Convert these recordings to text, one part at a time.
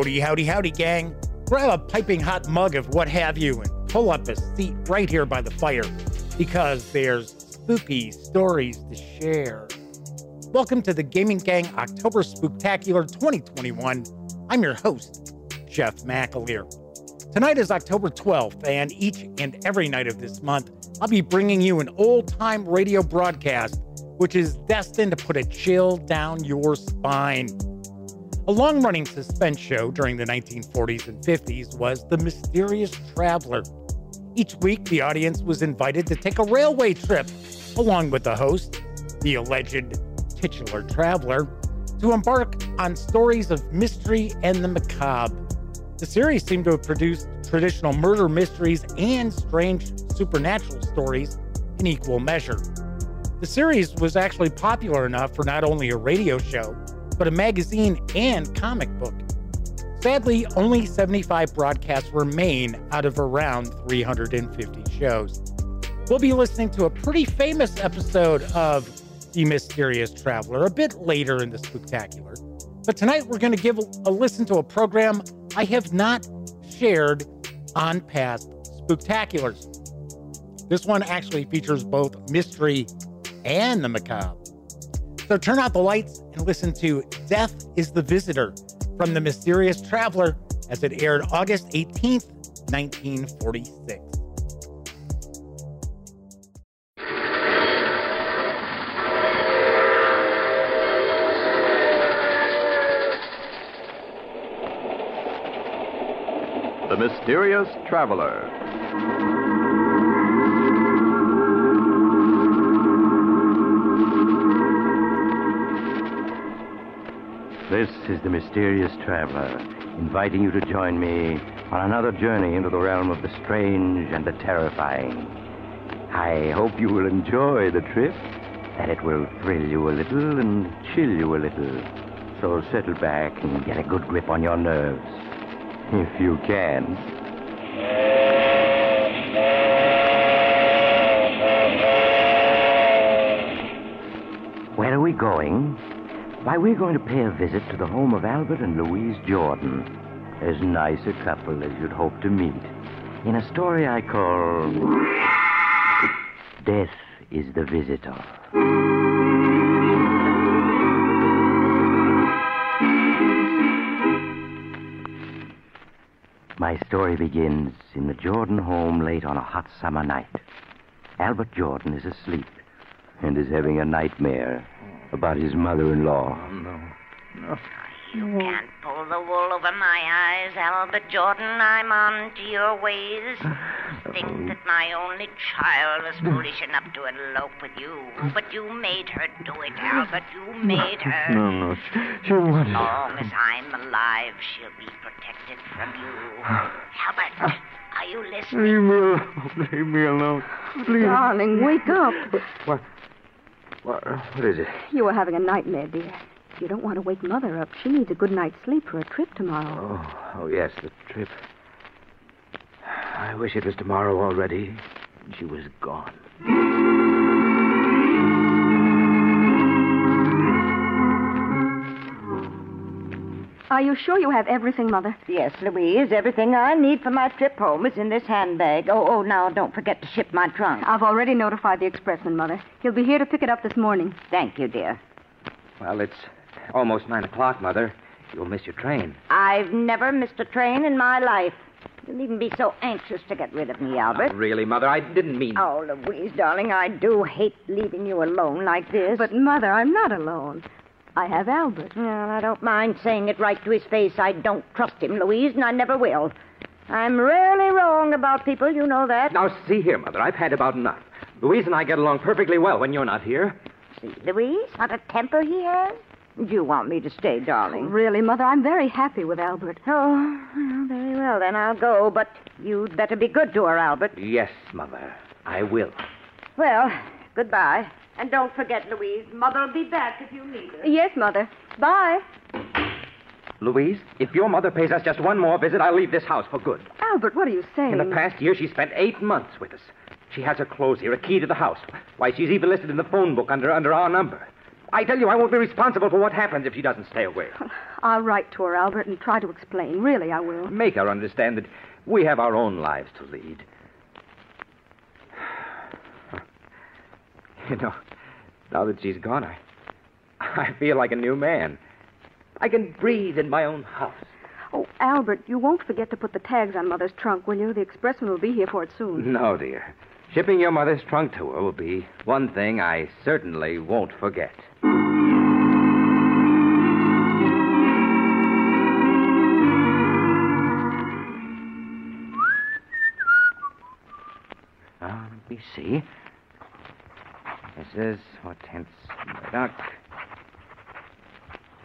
Howdy, howdy, howdy, gang. Grab a piping hot mug of what have you and pull up a seat right here by the fire because there's spooky stories to share. Welcome to the Gaming Gang October Spooktacular 2021. I'm your host, Jeff McAleer. Tonight is October 12th, and each and every night of this month, I'll be bringing you an old time radio broadcast which is destined to put a chill down your spine. A long running suspense show during the 1940s and 50s was The Mysterious Traveler. Each week, the audience was invited to take a railway trip, along with the host, the alleged titular traveler, to embark on stories of mystery and the macabre. The series seemed to have produced traditional murder mysteries and strange supernatural stories in equal measure. The series was actually popular enough for not only a radio show, but a magazine and comic book. Sadly, only 75 broadcasts remain out of around 350 shows. We'll be listening to a pretty famous episode of The Mysterious Traveler a bit later in the spooktacular. But tonight we're going to give a listen to a program I have not shared on past spooktaculars. This one actually features both mystery and the macabre. So turn out the lights and listen to Death is the Visitor from The Mysterious Traveler as it aired August 18th, 1946. The Mysterious Traveler. This is the mysterious traveler, inviting you to join me on another journey into the realm of the strange and the terrifying. I hope you will enjoy the trip, that it will thrill you a little and chill you a little. So settle back and get a good grip on your nerves, if you can. Where are we going? Why, we're going to pay a visit to the home of Albert and Louise Jordan. As nice a couple as you'd hope to meet. In a story I call Death is the Visitor. My story begins in the Jordan home late on a hot summer night. Albert Jordan is asleep and is having a nightmare about his mother-in-law. No. No. You can't pull the wool over my eyes, Albert Jordan. I'm on to your ways. Think that my only child was foolish enough to elope with you. But you made her do it, Albert. You made her. No, no. She, she wanted. As oh, long as I'm alive, she'll be protected from you. Albert, are you listening? Leave me alone. Leave me alone. Please. Darling, wake up. What? What, what is it? You were having a nightmare, dear. You don't want to wake Mother up. She needs a good night's sleep for a trip tomorrow. Oh, oh yes, the trip. I wish it was tomorrow already. She was gone. Are you sure you have everything, Mother? Yes, Louise. Everything I need for my trip home is in this handbag. Oh, oh, now don't forget to ship my trunk. I've already notified the expressman, Mother. He'll be here to pick it up this morning. Thank you, dear. Well, it's almost nine o'clock, Mother. You'll miss your train. I've never missed a train in my life. You needn't be so anxious to get rid of me, Albert. Not really, Mother. I didn't mean. Oh, Louise, darling, I do hate leaving you alone like this. But, Mother, I'm not alone. I have Albert. Well, I don't mind saying it right to his face. I don't trust him, Louise, and I never will. I'm rarely wrong about people, you know that. Now, see here, Mother. I've had about enough. Louise and I get along perfectly well when you're not here. See, Louise, what a temper he has. Do you want me to stay, darling? Oh, really, Mother, I'm very happy with Albert. Oh, well, very well, then I'll go. But you'd better be good to her, Albert. Yes, Mother. I will. Well, goodbye. And don't forget, Louise, Mother'll be back if you need her. Yes, Mother. Bye. Louise, if your mother pays us just one more visit, I'll leave this house for good. Albert, what are you saying? In the past year, she spent eight months with us. She has her clothes here, a key to the house. Why, she's even listed in the phone book under under our number. I tell you, I won't be responsible for what happens if she doesn't stay away. I'll write to her, Albert, and try to explain. Really, I will. Make her understand that we have our own lives to lead. You know, now that she's gone, I, I feel like a new man. I can breathe in my own house. Oh, Albert, you won't forget to put the tags on Mother's trunk, will you? The expressman will be here for it soon. No, dear. Shipping your mother's trunk to her will be one thing I certainly won't forget. Now, let me see. This is Hortense Murdoch.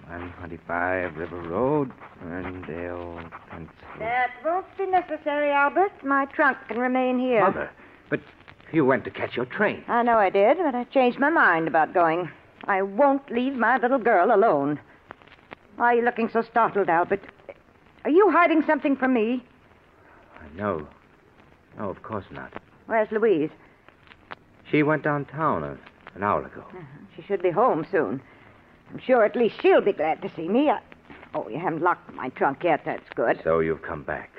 125 River Road, Ferndale, Pennsylvania. That won't be necessary, Albert. My trunk can remain here. Mother, but you went to catch your train. I know I did, but I changed my mind about going. I won't leave my little girl alone. Why are you looking so startled, Albert? Are you hiding something from me? No. No, of course not. Where's Louise? She went downtown a, an hour ago. Uh-huh. She should be home soon. I'm sure at least she'll be glad to see me. I... Oh, you haven't locked my trunk yet. That's good. So you've come back.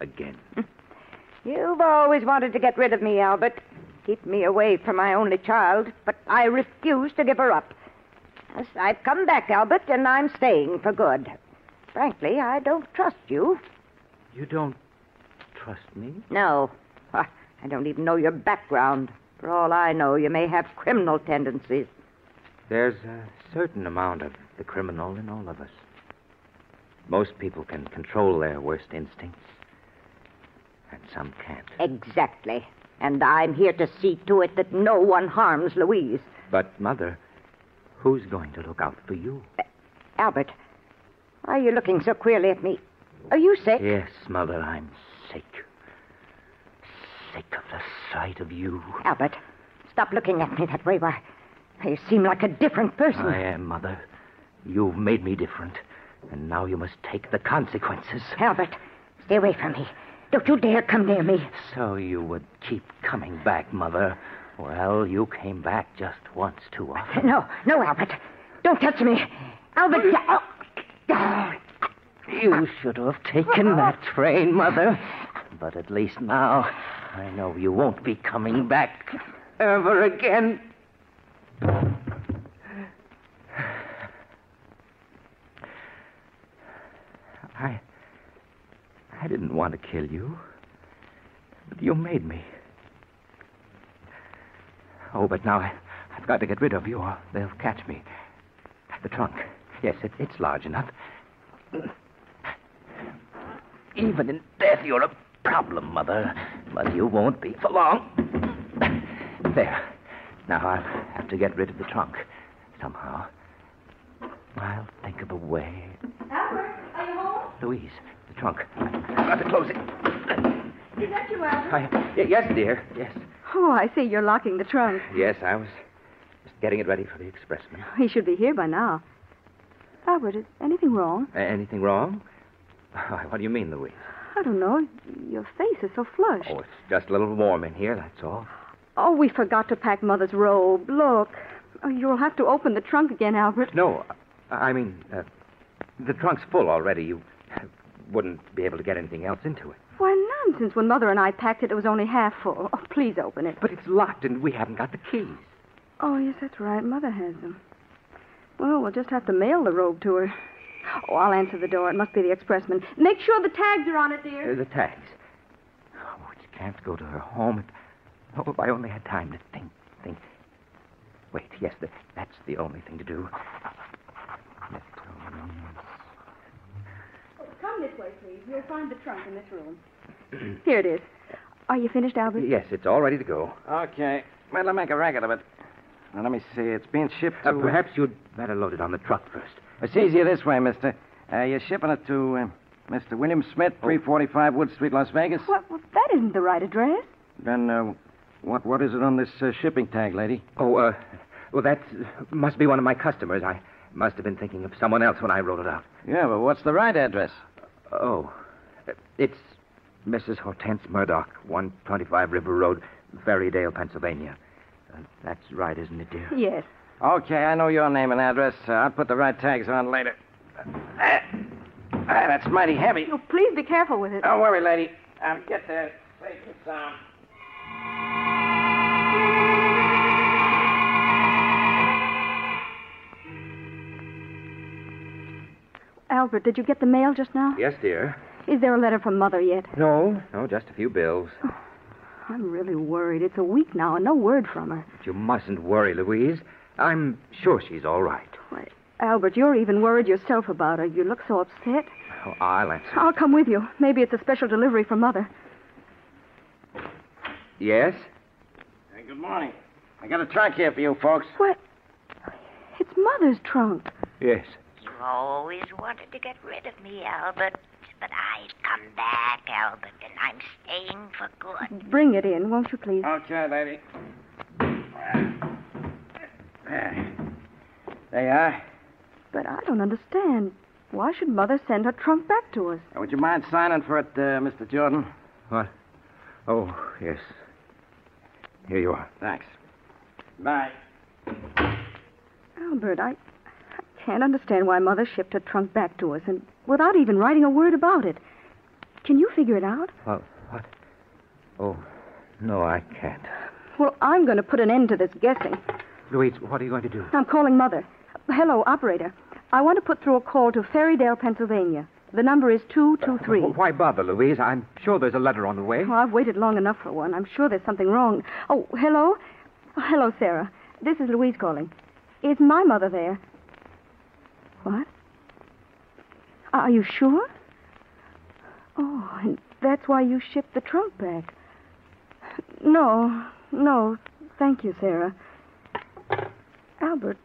Again. You've always wanted to get rid of me, Albert. Keep me away from my only child, but I refuse to give her up. Yes, I've come back, Albert, and I'm staying for good. Frankly, I don't trust you. You don't trust me? No. I don't even know your background. For all I know, you may have criminal tendencies. There's a certain amount of the criminal in all of us. Most people can control their worst instincts, and some can't. Exactly. And I'm here to see to it that no one harms Louise. But, Mother, who's going to look out for you? Uh, Albert, why are you looking so queerly at me? Are you sick? Yes, Mother, I'm sick. Sick of the sight of you. Albert, stop looking at me that way. Why, you seem like a different person. I am, Mother. You've made me different, and now you must take the consequences. Albert, stay away from me. Don't you dare come near me. So you would keep coming back, Mother. Well, you came back just once too often. No, no, Albert. Don't touch me. Albert. Oh. Oh. You should have taken that train, Mother. But at least now I know you won't be coming back ever again. I. I didn't want to kill you. But you made me. Oh, but now I, I've got to get rid of you or they'll catch me. The trunk. Yes, it, it's large enough. Even in death, you're a problem, Mother. But you won't be for long. There. Now I'll have to get rid of the trunk. Somehow. I'll think of a way. Albert, are you home? Louise, the trunk. I've got to close it. Is that you, Albert? I, yes, dear. Yes. Oh, I see. You're locking the trunk. Yes, I was just getting it ready for the expressman. He should be here by now. Albert, is anything wrong? A- anything wrong? What do you mean, Louise? I don't know. Your face is so flushed. Oh, it's just a little warm in here, that's all. Oh, we forgot to pack Mother's robe. Look. Oh, you'll have to open the trunk again, Albert. No, I mean, uh, the trunk's full already. You wouldn't be able to get anything else into it. Why, nonsense. When Mother and I packed it, it was only half full. Oh, please open it. But it's locked, and we haven't got the keys. Oh, yes, that's right. Mother has them. Well, we'll just have to mail the robe to her. Oh, I'll answer the door. It must be the expressman. Make sure the tags are on it, dear. Uh, the tags. Oh, we can't go to her home. Oh, if I only had time to think, think. Wait, yes, the, that's the only thing to do. Yes, um, Come this way, please. You'll find the trunk in this room. Here it is. Are you finished, Albert? Yes, it's all ready to go. Okay. Well, I'll make a racket of it. Now, let me see. It's being shipped to... Uh, perhaps you'd better load it on the truck first. It's easier this way, mister. Uh, you're shipping it to uh, Mr. William Smith, 345 Wood Street, Las Vegas? Well, well, that isn't the right address. Then, uh, what, what is it on this uh, shipping tag, lady? Oh, uh, well, that must be one of my customers. I must have been thinking of someone else when I wrote it out. Yeah, but what's the right address? Oh, it's Mrs. Hortense Murdoch, 125 River Road, Ferrydale, Pennsylvania. Uh, that's right, isn't it, dear? Yes. Okay, I know your name and address. Uh, I'll put the right tags on later. Ah, that's mighty heavy. Oh, please be careful with it. Don't worry, lady. I'll get there safe and sound. Albert, did you get the mail just now? Yes, dear. Is there a letter from Mother yet? No, no, just a few bills. I'm really worried. It's a week now and no word from her. But you mustn't worry, Louise. I'm sure she's all right. Why, Albert, you're even worried yourself about her. You look so upset. Oh, I'll answer. I'll come with you. Maybe it's a special delivery from Mother. Yes? Hey, good morning. I got a trunk here for you folks. What? It's Mother's trunk. Yes. You always wanted to get rid of me, Albert. But I've come back, Albert, and I'm staying for good. Bring it in, won't you, please? Okay, lady. There. There you are. But I don't understand. Why should Mother send her trunk back to us? Would you mind signing for it, uh, Mr. Jordan? What? Oh, yes. Here you are. Thanks. Bye. Albert, I, I can't understand why Mother shipped her trunk back to us and without even writing a word about it. Can you figure it out? What? What? Oh, no, I can't. Well, I'm going to put an end to this guessing. Louise, what are you going to do? I'm calling Mother. Hello, operator. I want to put through a call to Ferrydale, Pennsylvania. The number is 223. Oh, uh, why bother, Louise? I'm sure there's a letter on the way. Oh, I've waited long enough for one. I'm sure there's something wrong. Oh, hello? Oh, hello, Sarah. This is Louise calling. Is my mother there? What? Are you sure? Oh, and that's why you shipped the trunk back. No, no. Thank you, Sarah. Albert,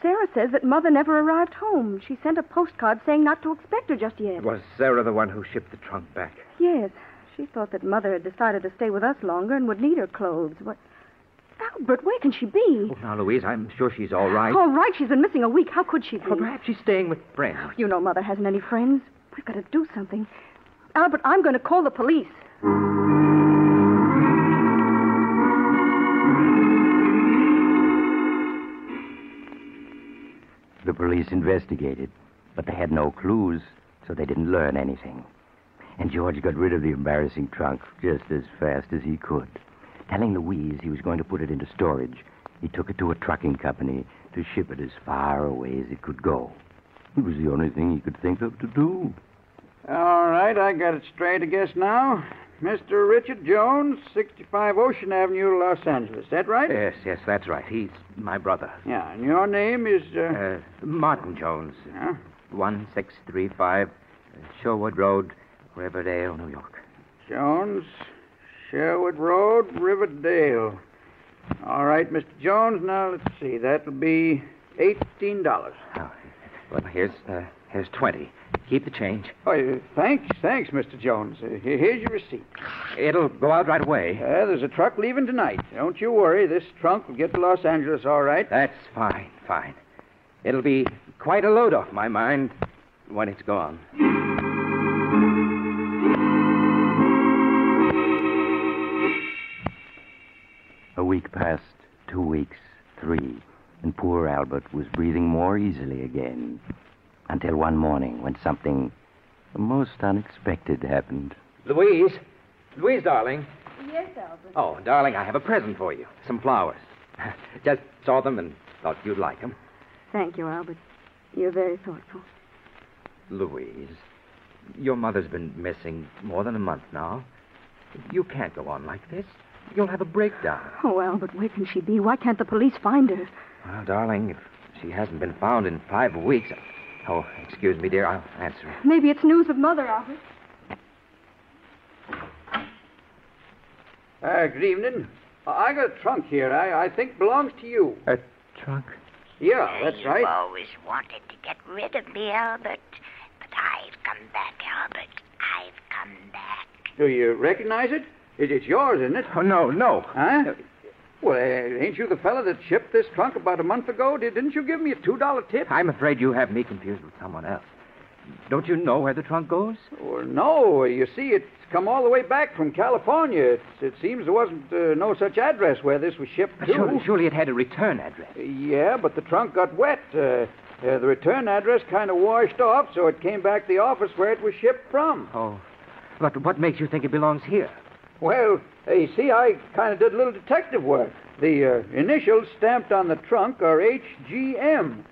Sarah says that Mother never arrived home. She sent a postcard saying not to expect her just yet. Was Sarah the one who shipped the trunk back? Yes. She thought that Mother had decided to stay with us longer and would need her clothes. But Albert, where can she be? Oh, now, Louise, I'm sure she's all right. All right, she's been missing a week. How could she be? Well, perhaps she's staying with friends. You know Mother hasn't any friends. We've got to do something. Albert, I'm going to call the police. The police investigated, but they had no clues, so they didn't learn anything. And George got rid of the embarrassing trunk just as fast as he could. Telling Louise he was going to put it into storage, he took it to a trucking company to ship it as far away as it could go. It was the only thing he could think of to do. All right, I got it straight, I guess, now. Mr. Richard Jones, 65 Ocean Avenue, Los Angeles. Is that right? Yes, yes, that's right. He's my brother. Yeah, and your name is, uh... Uh, Martin Jones. Yeah? 1635 uh, Sherwood Road, Riverdale, New York. Jones, Sherwood Road, Riverdale. All right, Mr. Jones, now let's see. That'll be $18. Oh, well, here's, uh, here's 20. Keep the change. Oh, uh, thanks, thanks, Mr. Jones. Uh, here's your receipt. It'll go out right away. Uh, there's a truck leaving tonight. Don't you worry. This trunk will get to Los Angeles all right. That's fine, fine. It'll be quite a load off my mind when it's gone. A week passed, two weeks, three, and poor Albert was breathing more easily again. Until one morning when something most unexpected happened. Louise! Louise, darling. Yes, Albert. Oh, darling, I have a present for you. Some flowers. Just saw them and thought you'd like them. Thank you, Albert. You're very thoughtful. Louise, your mother's been missing more than a month now. You can't go on like this. You'll have a breakdown. Oh, Albert, where can she be? Why can't the police find her? Well, darling, if she hasn't been found in five weeks. Oh, excuse me, dear. I'll answer it. Maybe it's news of Mother, Albert. Uh, good evening. I got a trunk here. I, I think belongs to you. A trunk? Yeah, that's right. You've always wanted to get rid of me, Albert. But I've come back, Albert. I've come back. Do you recognize it? it it's yours, isn't it? Oh, no, no. Huh? Well, uh, ain't you the fella that shipped this trunk about a month ago? Did, didn't you give me a $2 tip? I'm afraid you have me confused with someone else. don't you know where the trunk goes? Well, no. You see, it's come all the way back from California. It's, it seems there wasn't uh, no such address where this was shipped to. Surely, surely it had a return address. Yeah, but the trunk got wet. Uh, uh, the return address kind of washed off, so it came back to the office where it was shipped from. Oh. But what makes you think it belongs here? Well, you see, I kind of did a little detective work. The uh, initials stamped on the trunk are HGM.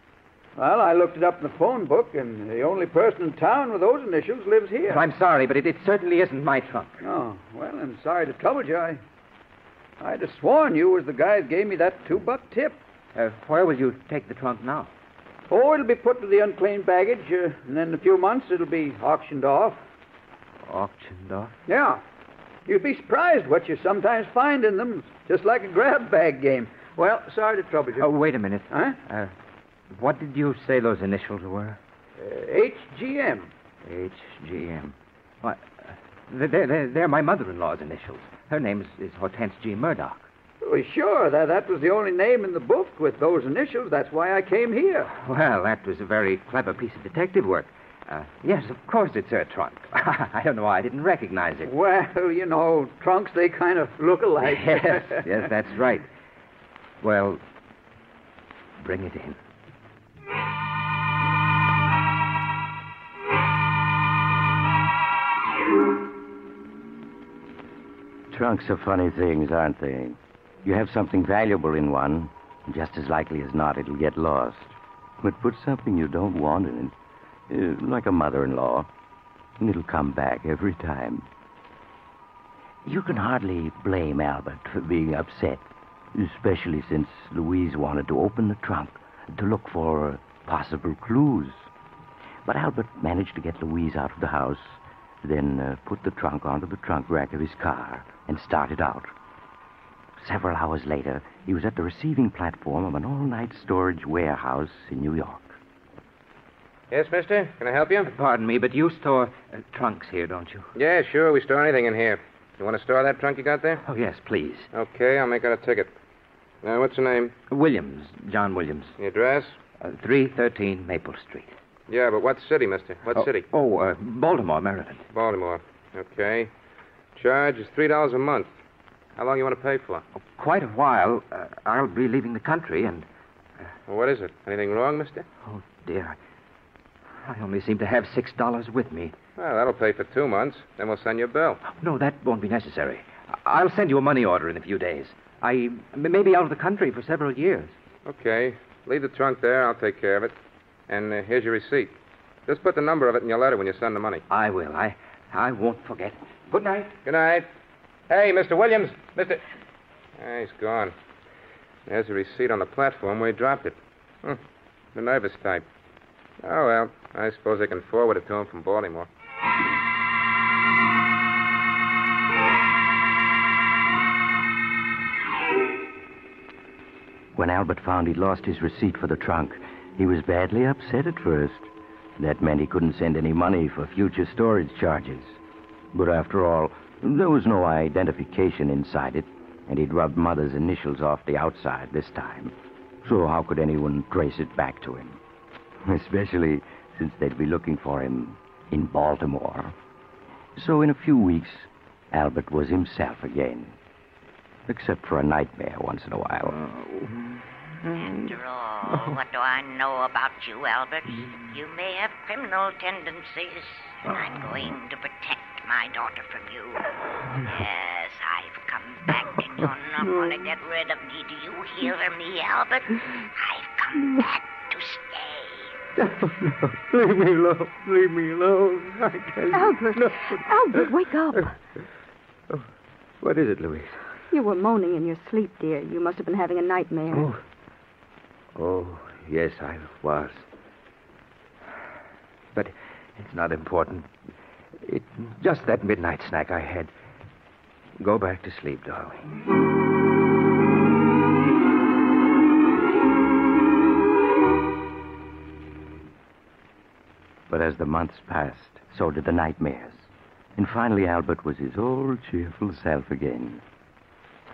Well, I looked it up in the phone book, and the only person in town with those initials lives here. I'm sorry, but it, it certainly isn't my trunk. Oh, well, I'm sorry to trouble you. I, I'd have sworn you was the guy that gave me that two-buck tip. Uh, where will you take the trunk now? Oh, it'll be put to the unclaimed baggage, uh, and then in a few months it'll be auctioned off. Auctioned off? Yeah. You'd be surprised what you sometimes find in them, just like a grab bag game. Well, sorry to trouble you. Oh, wait a minute. Huh? Uh, what did you say those initials were? Uh, HGM. HGM. What? Uh, they're, they're, they're my mother-in-law's initials. Her name is, is Hortense G. Murdoch. Well, sure. That, that was the only name in the book with those initials. That's why I came here. Well, that was a very clever piece of detective work. Uh, yes, of course it's her trunk. I don't know why I didn't recognize it. Well, you know, trunks, they kind of look alike. yes, yes, that's right. Well, bring it in. Trunks are funny things, aren't they? You have something valuable in one, and just as likely as not, it'll get lost. But put something you don't want in it, uh, like a mother-in-law, and it'll come back every time. You can hardly blame Albert for being upset, especially since Louise wanted to open the trunk to look for possible clues. But Albert managed to get Louise out of the house, then uh, put the trunk onto the trunk rack of his car and started out. Several hours later, he was at the receiving platform of an all-night storage warehouse in New York. Yes, mister? Can I help you? Pardon me, but you store uh, trunks here, don't you? Yeah, sure. We store anything in here. You want to store that trunk you got there? Oh, yes, please. Okay, I'll make out a ticket. Now, what's your name? Williams, John Williams. The address? Uh, 313 Maple Street. Yeah, but what city, mister? What oh, city? Oh, uh, Baltimore, Maryland. Baltimore. Okay. Charge is $3 a month. How long you want to pay for? Oh, quite a while. Uh, I'll be leaving the country, and. Uh... Well, what is it? Anything wrong, mister? Oh, dear. I only seem to have $6 with me. Well, that'll pay for two months. Then we'll send you a bill. No, that won't be necessary. I'll send you a money order in a few days. I may be out of the country for several years. Okay. Leave the trunk there. I'll take care of it. And uh, here's your receipt. Just put the number of it in your letter when you send the money. I will. I I won't forget. Good night. Good night. Hey, Mr. Williams. Mr. Ah, he's gone. There's a receipt on the platform where he dropped it. Hmm. The nervous type. Oh, well. I suppose they can forward it to him from Baltimore. When Albert found he'd lost his receipt for the trunk, he was badly upset at first. That meant he couldn't send any money for future storage charges. But after all, there was no identification inside it, and he'd rubbed Mother's initials off the outside this time. So how could anyone trace it back to him? Especially since they'd be looking for him in Baltimore. So in a few weeks, Albert was himself again. Except for a nightmare once in a while. After all, what do I know about you, Albert? You may have criminal tendencies, and I'm going to protect my daughter from you. Yes, I've come back, and you're not going to get rid of me. Do you hear me, Albert? I've come back Oh, no. Leave me alone. Leave me alone. I can't. Albert. No. Albert, wake up. Oh, what is it, Louise? You were moaning in your sleep, dear. You must have been having a nightmare. Oh. Oh, yes, I was. But it's not important. It's just that midnight snack I had. Go back to sleep, darling. But as the months passed, so did the nightmares. And finally, Albert was his old cheerful self again.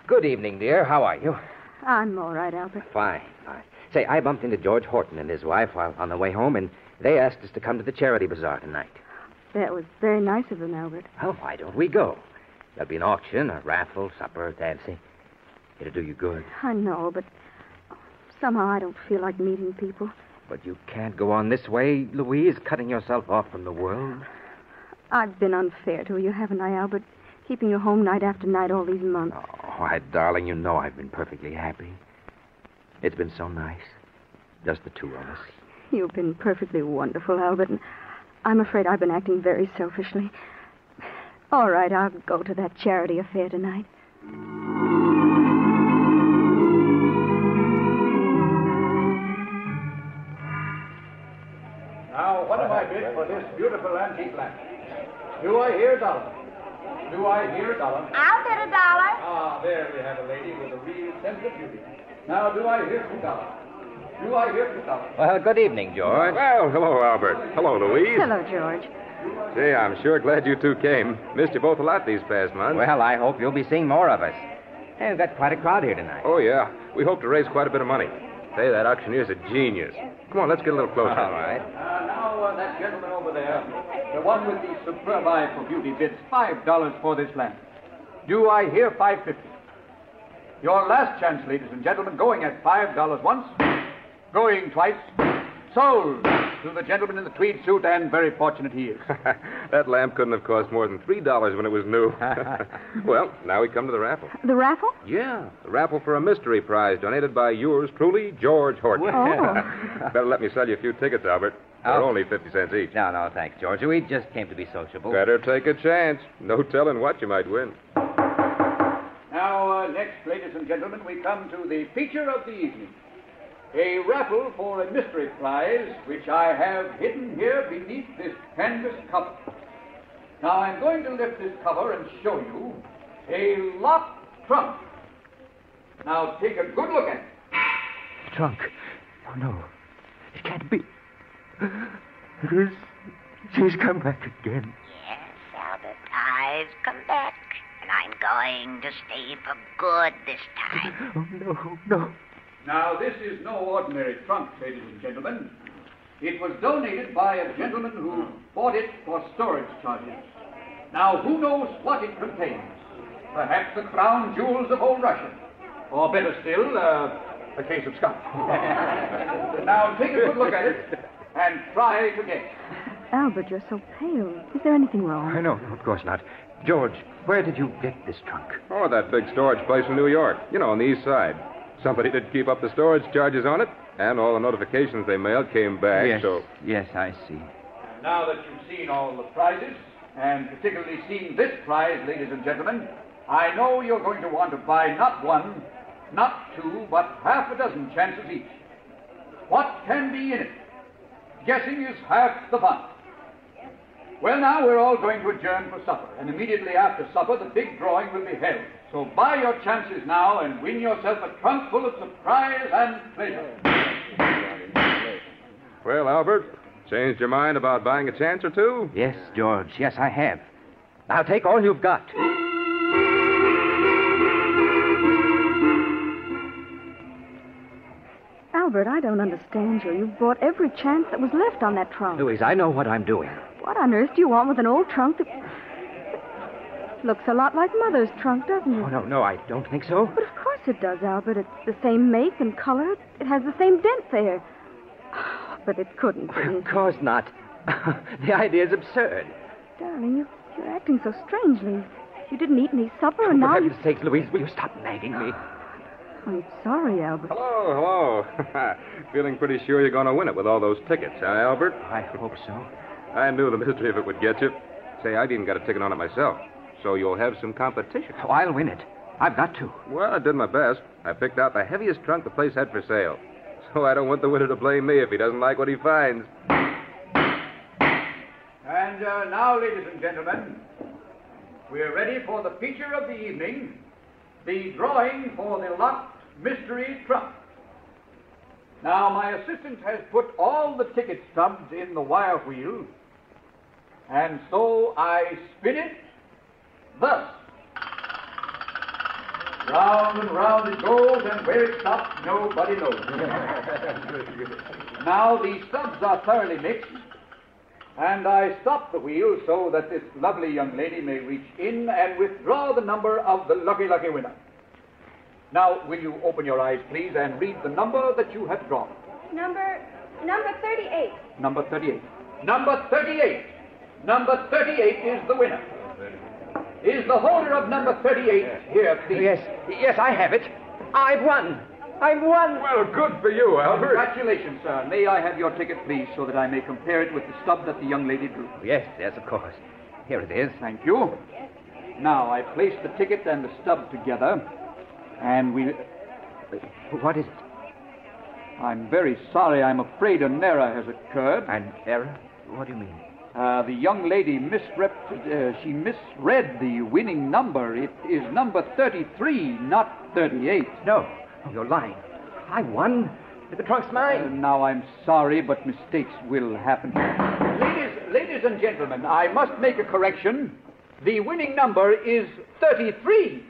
Good evening, dear. How are you? I'm all right, Albert. Fine, fine. Say, I bumped into George Horton and his wife while on the way home, and they asked us to come to the charity bazaar tonight. That was very nice of them, Albert. Well, why don't we go? There'll be an auction, a raffle, supper, dancing. It'll do you good. I know, but somehow I don't feel like meeting people. But you can't go on this way, Louise, cutting yourself off from the world. I've been unfair to you, haven't I, Albert? Keeping you home night after night all these months. Oh, why, darling, you know I've been perfectly happy. It's been so nice. Just the two of us. You've been perfectly wonderful, Albert, and I'm afraid I've been acting very selfishly. All right, I'll go to that charity affair tonight. Now, what am I bid for this beautiful antique lamp? Do I hear a dollar? Do I hear a dollar? I'll bid a dollar. Ah, there we have a lady with a real sense of beauty. Now, do I hear two dollars? Do I hear two dollars? Well, good evening, George. Well, hello, Albert. Hello, Louise. Hello, George. Say, I'm sure glad you two came. Missed you both a lot these past months. Well, I hope you'll be seeing more of us. Hey, we've got quite a crowd here tonight. Oh, yeah. We hope to raise quite a bit of money. Say, that auctioneer's a genius. Come on, let's get a little closer. All right. Uh, now, uh, that gentleman over there, the one with the superb eye for beauty, bids five dollars for this lamp. Do I hear five fifty? Your last chance, ladies and gentlemen, going at five dollars once, going twice, sold to the gentleman in the tweed suit, and very fortunate he is. that lamp couldn't have cost more than three dollars when it was new. well, now we come to the raffle. The raffle? Yeah, the raffle for a mystery prize donated by yours truly, George Horton. Oh. Better let me sell you a few tickets, Albert. They're Oh. only 50 cents each. No, no, thanks, George. We just came to be sociable. Better take a chance. No telling what you might win. Now, uh, next, ladies and gentlemen, we come to the feature of the evening. A raffle for a mystery prize, which I have hidden here beneath this canvas cover. Now, I'm going to lift this cover and show you a locked trunk. Now, take a good look at it. Trunk. Oh, no. It can't be. It is. She's come back again. Yes, Albert, I've come back, and I'm going to stay for good this time. Oh, no, no. Now, this is no ordinary trunk, ladies and gentlemen. It was donated by a gentleman who bought it for storage charges. Now, who knows what it contains? Perhaps the crown jewels of old Russia. Or better still, uh, a case of scotch. now, take a good look at it and try to guess. Albert, you're so pale. Is there anything wrong? I know, of course not. George, where did you get this trunk? Oh, that big storage place in New York. You know, on the east side. Somebody did keep up the storage charges on it, and all the notifications they mailed came back, yes, so. yes, I see. Now that you've seen all the prizes, and particularly seen this prize, ladies and gentlemen, I know you're going to want to buy not one, not two, but half a dozen chances each. What can be in it? Guessing is half the fun. Well, now we're all going to adjourn for supper, and immediately after supper, the big drawing will be held. So buy your chances now and win yourself a trunk full of surprise and pleasure. Well, Albert, changed your mind about buying a chance or two? Yes, George, yes, I have. Now take all you've got. Albert, I don't understand you. You've bought every chance that was left on that trunk. Louise, I know what I'm doing. What on earth do you want with an old trunk that looks a lot like Mother's trunk, doesn't it? Oh, no, no, I don't think so. But of course it does, Albert. It's the same make and color. It has the same dent there. But it couldn't be. Of course not. the idea is absurd. Darling, you, you're acting so strangely. You didn't eat any supper, For and now you... heaven's sake, Louise, will you stop nagging me? I'm sorry, Albert. Hello, hello. Feeling pretty sure you're going to win it with all those tickets, huh, Albert? I hope so. I knew the mystery of it would get you. Say, I've even got a ticket on it myself. So you'll have some competition. Oh, I'll win it. I've got to. Well, I did my best. I picked out the heaviest trunk the place had for sale. So I don't want the winner to blame me if he doesn't like what he finds. And uh, now, ladies and gentlemen, we're ready for the feature of the evening the drawing for the locked mystery trunk. Now, my assistant has put all the ticket stubs in the wire wheel, and so I spin it thus. Round and round it goes, and where it stops, nobody knows. now the stubs are thoroughly mixed, and I stop the wheel so that this lovely young lady may reach in and withdraw the number of the lucky, lucky winner. Now, will you open your eyes, please, and read the number that you have drawn? Number, number 38. Number 38. Number 38. Number 38 is the winner. Is the holder of number 38 here, please? Yes, yes, I have it. I've won. I've won. Well, good for you, Albert. Congratulations, sir. May I have your ticket, please, so that I may compare it with the stub that the young lady drew? Yes, yes, of course. Here it is. Thank you. Now, I place the ticket and the stub together, and we. What is it? I'm very sorry. I'm afraid an error has occurred. An error? What do you mean? Uh, the young lady misrep- uh, she misread the winning number. It is number 33, not 38. No, you're lying. I won. The trunk's Uh, mine. now, I'm sorry, but mistakes will happen. Ladies, ladies and gentlemen, I must make a correction. The winning number is 33.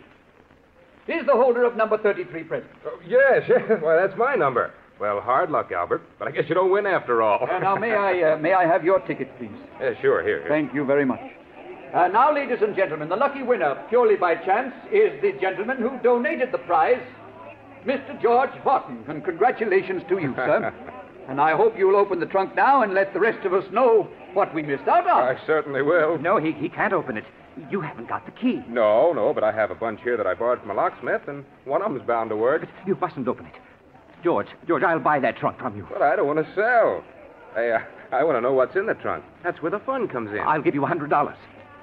Is the holder of number 33 present? Oh, yes, yes. Well, that's my number. Well, hard luck, Albert. But I guess you don't win after all. Uh, now, may I, uh, may I have your ticket, please? Yeah, sure, here. here. Thank you very much. Uh, now, ladies and gentlemen, the lucky winner, purely by chance, is the gentleman who donated the prize, Mr. George Horton. And congratulations to you, sir. and I hope you'll open the trunk now and let the rest of us know what we missed out on. I certainly will. No, he, he can't open it. You haven't got the key. No, no, but I have a bunch here that I borrowed from a locksmith, and one of them's bound to work. You mustn't open it. George, George, I'll buy that trunk from you. But I don't want to sell. I, uh, I want to know what's in the trunk. That's where the fun comes in. I'll give you a hundred dollars.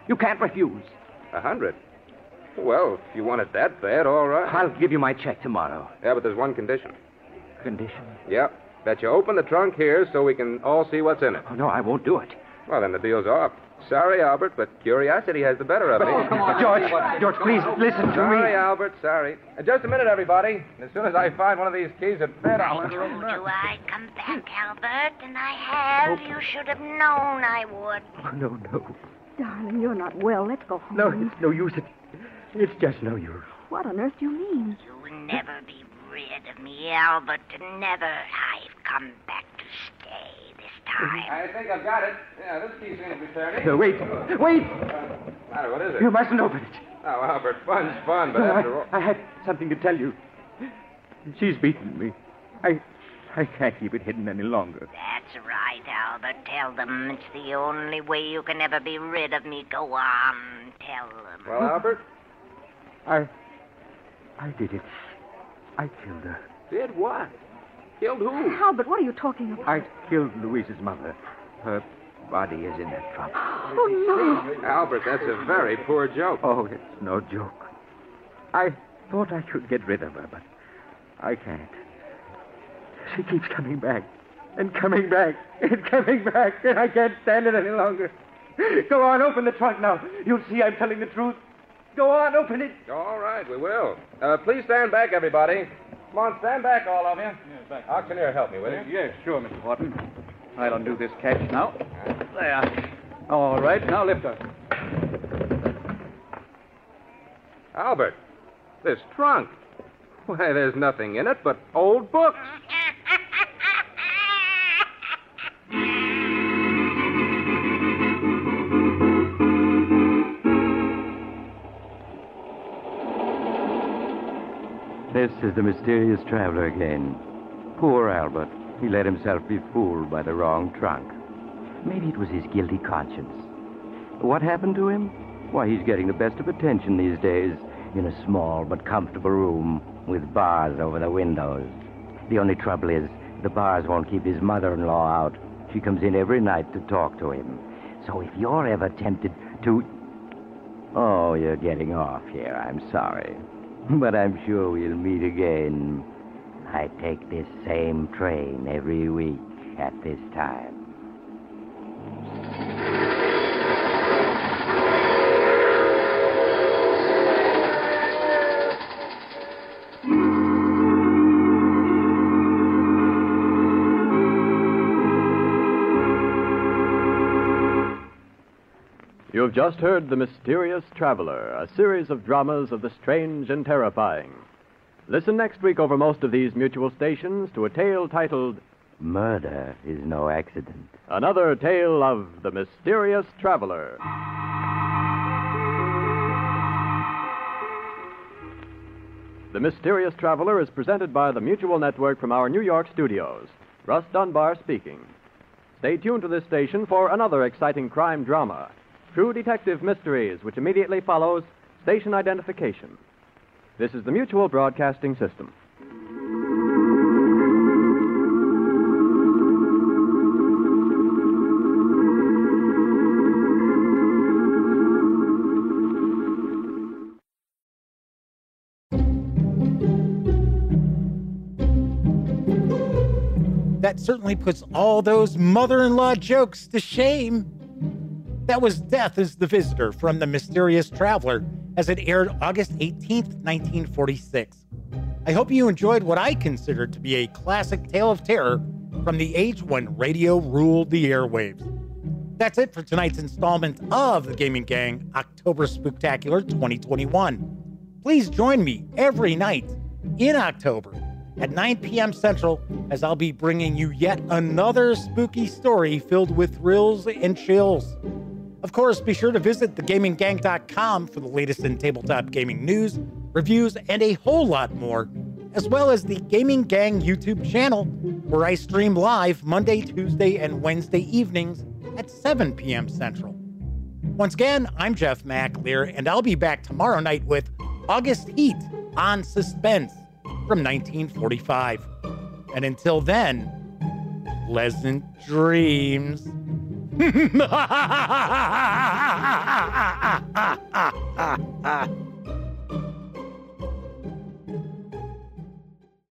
You can't refuse. A hundred? Well, if you want it that bad, all right. I'll give you my check tomorrow. Yeah, but there's one condition. Condition? Yeah, that you open the trunk here so we can all see what's in it. Oh, no, I won't do it. Well, then the deal's off. Sorry, Albert, but curiosity has the better of me. Oh, come on, George, George, please listen to me. Sorry. Albert, sorry. Uh, just a minute, everybody. As soon as I find one of these keys at bed, I'll I enter told them you. I'd come back, Albert, and I have. You should have known I would. Oh, no, no. Darling, you're not well. Let's go home. No, it's no use. It, it's just no use. What on earth do you mean? You'll never be rid of me, Albert. Never. I've come back to stay this time. I think I've got it. Yeah, this key seems to be turning. No, wait, wait! Uh, matter, what is it? You mustn't open it. Oh, Albert, fun's fun, but No, after all... I, I had something to tell you. She's beaten me. I, I can't keep it hidden any longer. That's right, Albert. Tell them it's the only way you can ever be rid of me. Go on. Tell them. Well, Albert, I, I did it. I killed her. did what? Killed who? Albert, what are you talking about? I killed Louise's mother. Her body is in that trunk. Oh, no. Albert, that's a very poor joke. Oh, it's no joke. I thought I could get rid of her, but I can't. She keeps coming back and coming back and coming back, and I can't stand it any longer. Go on, open the trunk now. You'll see I'm telling the truth. Go on, open it. All right, we will. Uh, please stand back, everybody. Come on, stand back, all of you. Auctioneer, help me, will you? Yes, sure, Mr. Horton. I'll undo this catch now. There. All right, now lift her. Albert, this trunk. Why, there's nothing in it but old books. This is the mysterious traveler again. Poor Albert. He let himself be fooled by the wrong trunk. Maybe it was his guilty conscience. What happened to him? Why, he's getting the best of attention these days in a small but comfortable room with bars over the windows. The only trouble is, the bars won't keep his mother in law out. She comes in every night to talk to him. So if you're ever tempted to. Oh, you're getting off here. I'm sorry. But I'm sure we'll meet again. I take this same train every week at this time. You have just heard The Mysterious Traveler, a series of dramas of the strange and terrifying. Listen next week over most of these mutual stations to a tale titled Murder is no accident. Another Tale of the Mysterious Traveler. The Mysterious Traveler is presented by the Mutual Network from our New York studios. Russ Dunbar speaking. Stay tuned to this station for another exciting crime drama True Detective Mysteries, which immediately follows Station Identification. This is the Mutual Broadcasting System. That certainly puts all those mother in law jokes to shame. That was Death is the Visitor from The Mysterious Traveler as it aired August 18th, 1946. I hope you enjoyed what I consider to be a classic tale of terror from the age when radio ruled the airwaves. That's it for tonight's installment of the Gaming Gang October Spooktacular 2021. Please join me every night in October at 9 p.m. Central as I'll be bringing you yet another spooky story filled with thrills and chills. Of course, be sure to visit thegaminggang.com for the latest in tabletop gaming news, reviews, and a whole lot more, as well as the Gaming Gang YouTube channel, where I stream live Monday, Tuesday, and Wednesday evenings at 7 p.m. Central. Once again, I'm Jeff McAleer, and I'll be back tomorrow night with August Heat on Suspense from 1945. And until then, pleasant dreams. 嗯哼哈哈哈哈哈哈哈哈哈哈哈哈哈哈哈哈